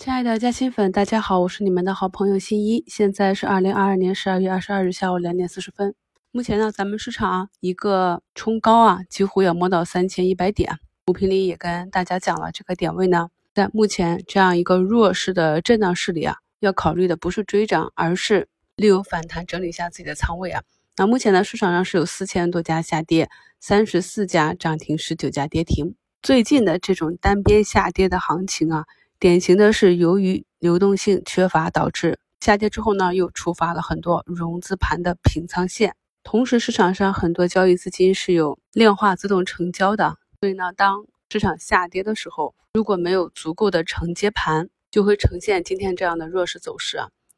亲爱的嘉兴粉，大家好，我是你们的好朋友新一。现在是二零二二年十二月二十二日下午两点四十分。目前呢，咱们市场一个冲高啊，几乎要摸到三千一百点。股评里也跟大家讲了，这个点位呢，在目前这样一个弱势的震荡市里啊，要考虑的不是追涨，而是利用反弹整理一下自己的仓位啊。那目前呢，市场上是有四千多家下跌，三十四家涨停，十九家跌停。最近的这种单边下跌的行情啊。典型的是由于流动性缺乏导致下跌之后呢，又触发了很多融资盘的平仓线。同时，市场上很多交易资金是有量化自动成交的，所以呢，当市场下跌的时候，如果没有足够的承接盘，就会呈现今天这样的弱势走势。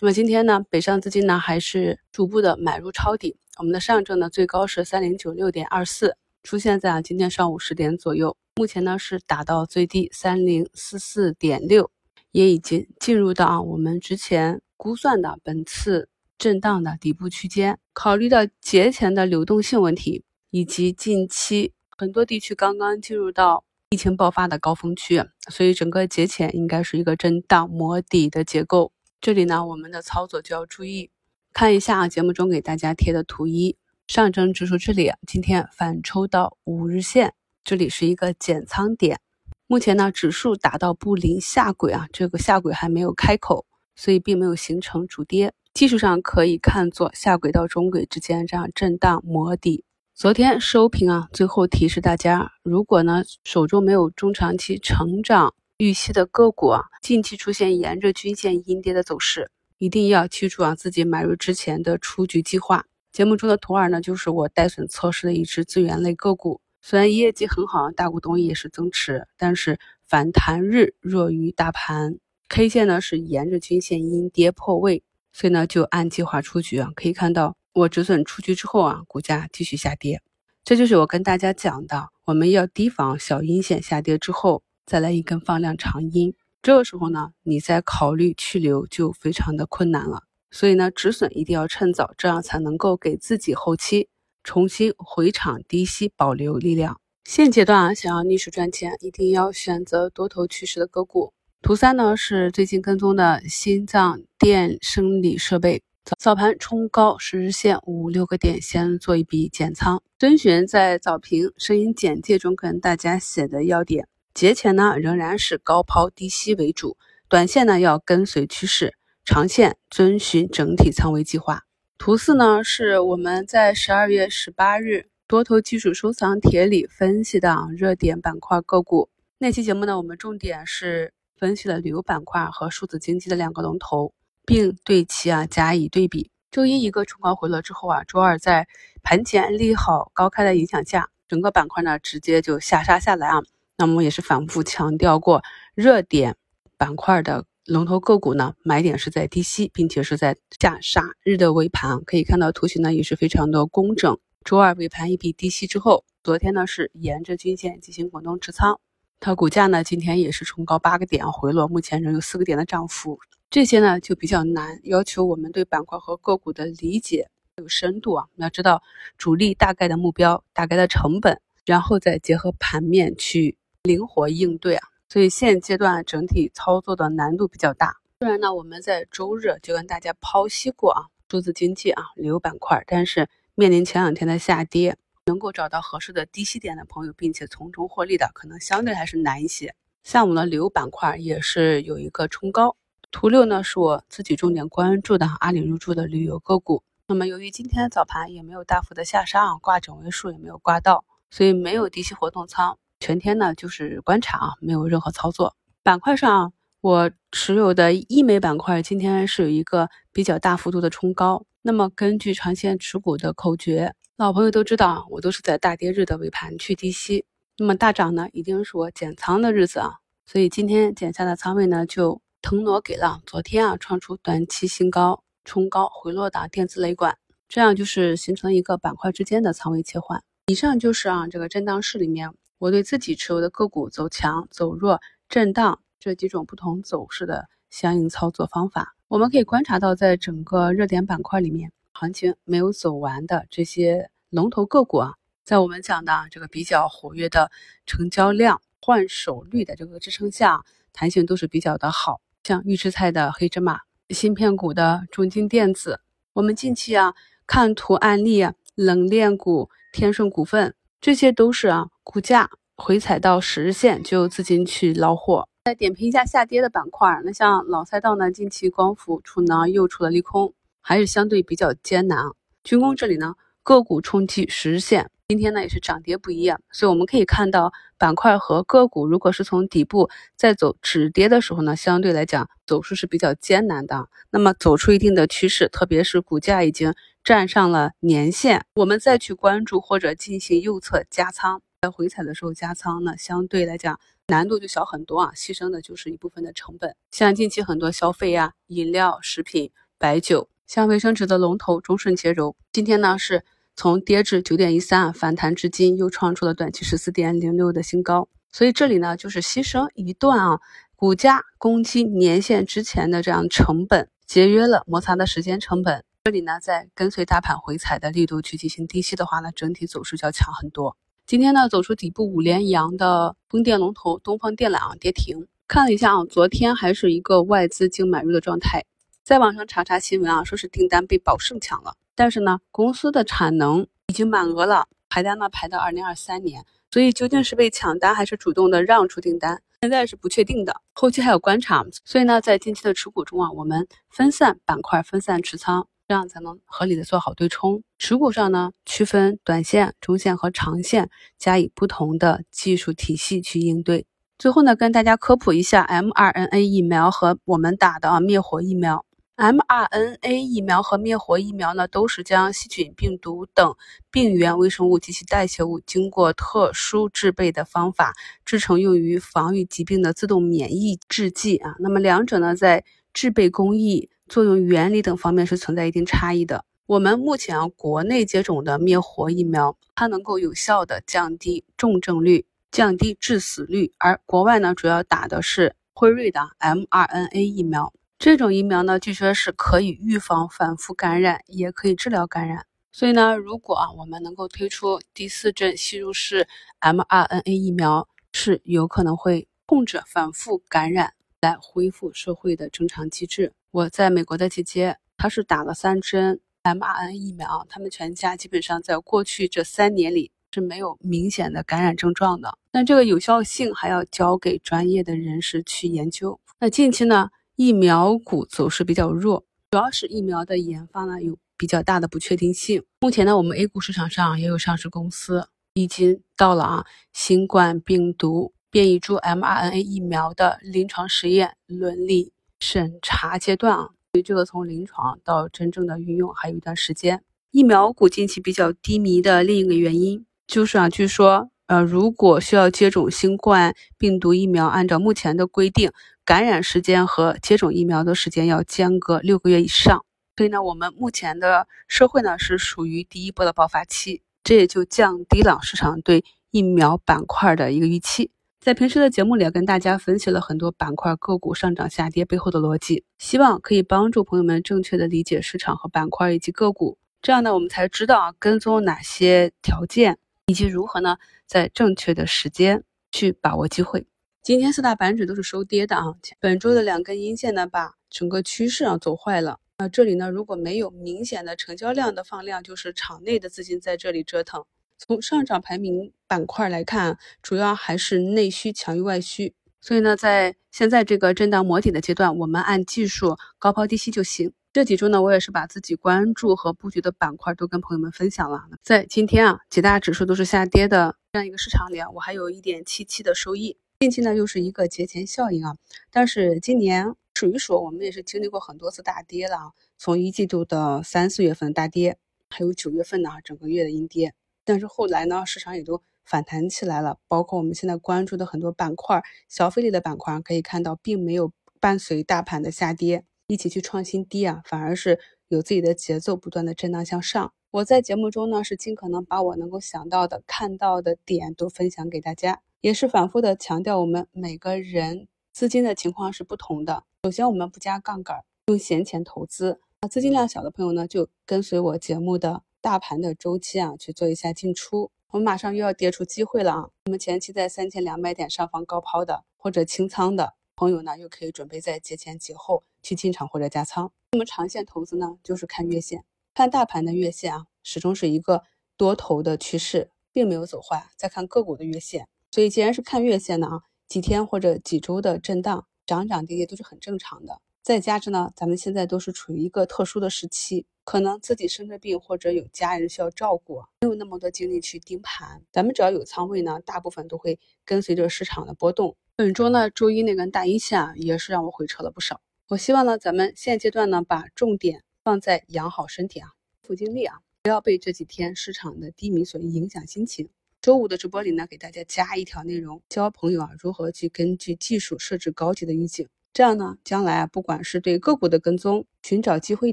那么今天呢，北上资金呢还是逐步的买入抄底，我们的上证呢最高是三零九六点二四，出现在啊今天上午十点左右。目前呢是达到最低三零四四点六，也已经进入到我们之前估算的本次震荡的底部区间。考虑到节前的流动性问题，以及近期很多地区刚刚进入到疫情爆发的高峰区，所以整个节前应该是一个震荡磨底的结构。这里呢，我们的操作就要注意，看一下啊节目中给大家贴的图一，上证指数这里今天反抽到五日线。这里是一个减仓点，目前呢指数达到布林下轨啊，这个下轨还没有开口，所以并没有形成主跌。技术上可以看作下轨到中轨之间这样震荡磨底。昨天收评啊，最后提示大家，如果呢手中没有中长期成长预期的个股啊，近期出现沿着均线阴跌的走势，一定要记住啊自己买入之前的出局计划。节目中的图二呢，就是我带损测试的一只资源类个股。虽然业绩很好，大股东也是增持，但是反弹日弱于大盘，K 线呢是沿着均线阴跌破位，所以呢就按计划出局啊。可以看到我止损出局之后啊，股价继续下跌。这就是我跟大家讲的，我们要提防小阴线下跌之后再来一根放量长阴，这个时候呢，你再考虑去留就非常的困难了。所以呢，止损一定要趁早，这样才能够给自己后期。重新回场低吸，保留力量。现阶段啊，想要逆势赚钱，一定要选择多头趋势的个股。图三呢是最近跟踪的心脏电生理设备，早盘冲高十日线五六个点，先做一笔减仓。遵循在早评声音简介中跟大家写的要点，节前呢仍然是高抛低吸为主，短线呢要跟随趋势，长线遵循整体仓位计划。图四呢，是我们在十二月十八日多头技术收藏帖里分析的热点板块个股。那期节目呢，我们重点是分析了旅游板块和数字经济的两个龙头，并对其啊加以对比。周一一个冲高回落之后啊，周二在盘前利好高开的影响下，整个板块呢直接就下杀下来啊。那么也是反复强调过，热点板块的。龙头个股呢，买点是在低吸，并且是在下杀日的尾盘，可以看到图形呢也是非常的工整。周二尾盘一笔低吸之后，昨天呢是沿着均线进行滚动持仓，它股价呢今天也是冲高八个点回落，目前仍有四个点的涨幅。这些呢就比较难，要求我们对板块和个股的理解有深度啊。要知道主力大概的目标、大概的成本，然后再结合盘面去灵活应对啊。所以现阶段整体操作的难度比较大。虽然呢，我们在周日就跟大家剖析过啊，数字经济啊，旅游板块，但是面临前两天的下跌，能够找到合适的低吸点的朋友，并且从中获利的，可能相对还是难一些。像我们的旅游板块也是有一个冲高。图六呢，是我自己重点关注的阿里入驻的旅游个股。那么由于今天早盘也没有大幅的下杀啊，挂整位数也没有挂到，所以没有低吸活动仓。全天呢就是观察啊，没有任何操作。板块上，我持有的医美板块今天是有一个比较大幅度的冲高。那么根据长线持股的口诀，老朋友都知道啊，我都是在大跌日的尾盘去低吸。那么大涨呢，一定是我减仓的日子啊。所以今天减下的仓位呢，就腾挪给了昨天啊创出短期新高、冲高回落的电子雷管，这样就是形成一个板块之间的仓位切换。以上就是啊这个震荡市里面。我对自己持有的个股走强、走弱、震荡这几种不同走势的相应操作方法，我们可以观察到，在整个热点板块里面，行情没有走完的这些龙头个股啊，在我们讲的这个比较活跃的成交量、换手率的这个支撑下，弹性都是比较的好。像预制菜的黑芝麻、芯片股的中金电子。我们近期啊看图案例，冷链股天顺股份，这些都是啊股价回踩到十日线就有资金去捞货。再点评一下下跌的板块，那像老赛道呢，近期光伏、储能又出了利空，还是相对比较艰难。军工这里呢，个股冲击十日线。今天呢也是涨跌不一样，所以我们可以看到板块和个股，如果是从底部再走止跌的时候呢，相对来讲走势是比较艰难的。那么走出一定的趋势，特别是股价已经站上了年线，我们再去关注或者进行右侧加仓，在回踩的时候加仓呢，相对来讲难度就小很多啊，牺牲的就是一部分的成本。像近期很多消费呀、饮料、食品、白酒，像卫生纸的龙头中顺洁柔，今天呢是。从跌至九点一三反弹至今，又创出了短期十四点零六的新高。所以这里呢，就是牺牲一段啊股价攻击年线之前的这样成本，节约了摩擦的时间成本。这里呢，在跟随大盘回踩的力度去进行低吸的话呢，整体走势就要强很多。今天呢，走出底部五连阳的风电龙头东方电缆啊跌停。看了一下啊，昨天还是一个外资净买入的状态。在网上查查新闻啊，说是订单被宝盛抢了。但是呢，公司的产能已经满额了，排单呢排到二零二三年，所以究竟是被抢单还是主动的让出订单，现在是不确定的，后期还有观察。所以呢，在近期的持股中啊，我们分散板块，分散持仓，这样才能合理的做好对冲。持股上呢，区分短线、中线和长线，加以不同的技术体系去应对。最后呢，跟大家科普一下 mRNA 疫苗和我们打的啊灭活疫苗。mRNA 疫苗和灭活疫苗呢，都是将细菌、病毒等病原微生物及其代谢物经过特殊制备的方法制成，用于防御疾病的自动免疫制剂啊。那么两者呢，在制备工艺、作用原理等方面是存在一定差异的。我们目前啊，国内接种的灭活疫苗，它能够有效的降低重症率、降低致死率，而国外呢，主要打的是辉瑞的 mRNA 疫苗。这种疫苗呢，据说是可以预防反复感染，也可以治疗感染。所以呢，如果啊我们能够推出第四针吸入式 mRNA 疫苗，是有可能会控制反复感染，来恢复社会的正常机制。我在美国的姐姐，她是打了三针 mRNA 疫苗，他们全家基本上在过去这三年里是没有明显的感染症状的。但这个有效性还要交给专业的人士去研究。那近期呢？疫苗股走势比较弱，主要是疫苗的研发呢有比较大的不确定性。目前呢，我们 A 股市场上也有上市公司已经到了啊新冠病毒变异株 mRNA 疫苗的临床实验伦理审查阶段啊，所以这个从临床到真正的运用还有一段时间。疫苗股近期比较低迷的另一个原因就是啊，据说呃，如果需要接种新冠病毒疫苗，按照目前的规定。感染时间和接种疫苗的时间要间隔六个月以上，所以呢，我们目前的社会呢是属于第一波的爆发期，这也就降低了市场对疫苗板块的一个预期。在平时的节目里，跟大家分析了很多板块个股上涨下跌背后的逻辑，希望可以帮助朋友们正确的理解市场和板块以及个股，这样呢，我们才知道啊跟踪哪些条件，以及如何呢在正确的时间去把握机会。今天四大板指都是收跌的啊，本周的两根阴线呢，把整个趋势啊走坏了。那这里呢，如果没有明显的成交量的放量，就是场内的资金在这里折腾。从上涨排名板块来看，主要还是内需强于外需，所以呢，在现在这个震荡磨底的阶段，我们按技术高抛低吸就行。这几周呢，我也是把自己关注和布局的板块都跟朋友们分享了。在今天啊，几大指数都是下跌的这样一个市场里啊，我还有一点七七的收益。近期呢又是一个节前效应啊，但是今年数一数，我们也是经历过很多次大跌了啊。从一季度的三四月份大跌，还有九月份呢整个月的阴跌，但是后来呢市场也都反弹起来了。包括我们现在关注的很多板块，消费类的板块可以看到，并没有伴随大盘的下跌一起去创新低啊，反而是有自己的节奏，不断的震荡向上。我在节目中呢是尽可能把我能够想到的、看到的点都分享给大家。也是反复的强调，我们每个人资金的情况是不同的。首先，我们不加杠杆，用闲钱投资。那，资金量小的朋友呢，就跟随我节目的大盘的周期啊，去做一下进出。我们马上又要跌出机会了啊！我们前期在三千两百点上方高抛的或者清仓的，朋友呢又可以准备在节前节后去进场或者加仓。那么长线投资呢，就是看月线，看大盘的月线啊，始终是一个多头的趋势，并没有走坏。再看个股的月线，所以既然是看月线的啊，几天或者几周的震荡，涨涨跌跌都是很正常的。再加之呢，咱们现在都是处于一个特殊的时期，可能自己生着病或者有家人需要照顾，没有那么多精力去盯盘。咱们只要有仓位呢，大部分都会跟随着市场的波动。本周呢，周一那根大阴线啊，也是让我回撤了不少。我希望呢，咱们现阶段呢，把重点放在养好身体啊，复精力啊，不要被这几天市场的低迷所影响心情。周五的直播里呢，给大家加一条内容，教朋友啊如何去根据技术设置高级的预警。这样呢，将来啊，不管是对个股的跟踪、寻找机会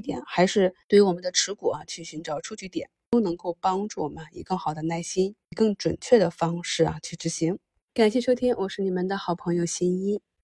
点，还是对于我们的持股啊去寻找出局点，都能够帮助我们以更好的耐心、以更准确的方式啊去执行。感谢收听，我是你们的好朋友新一。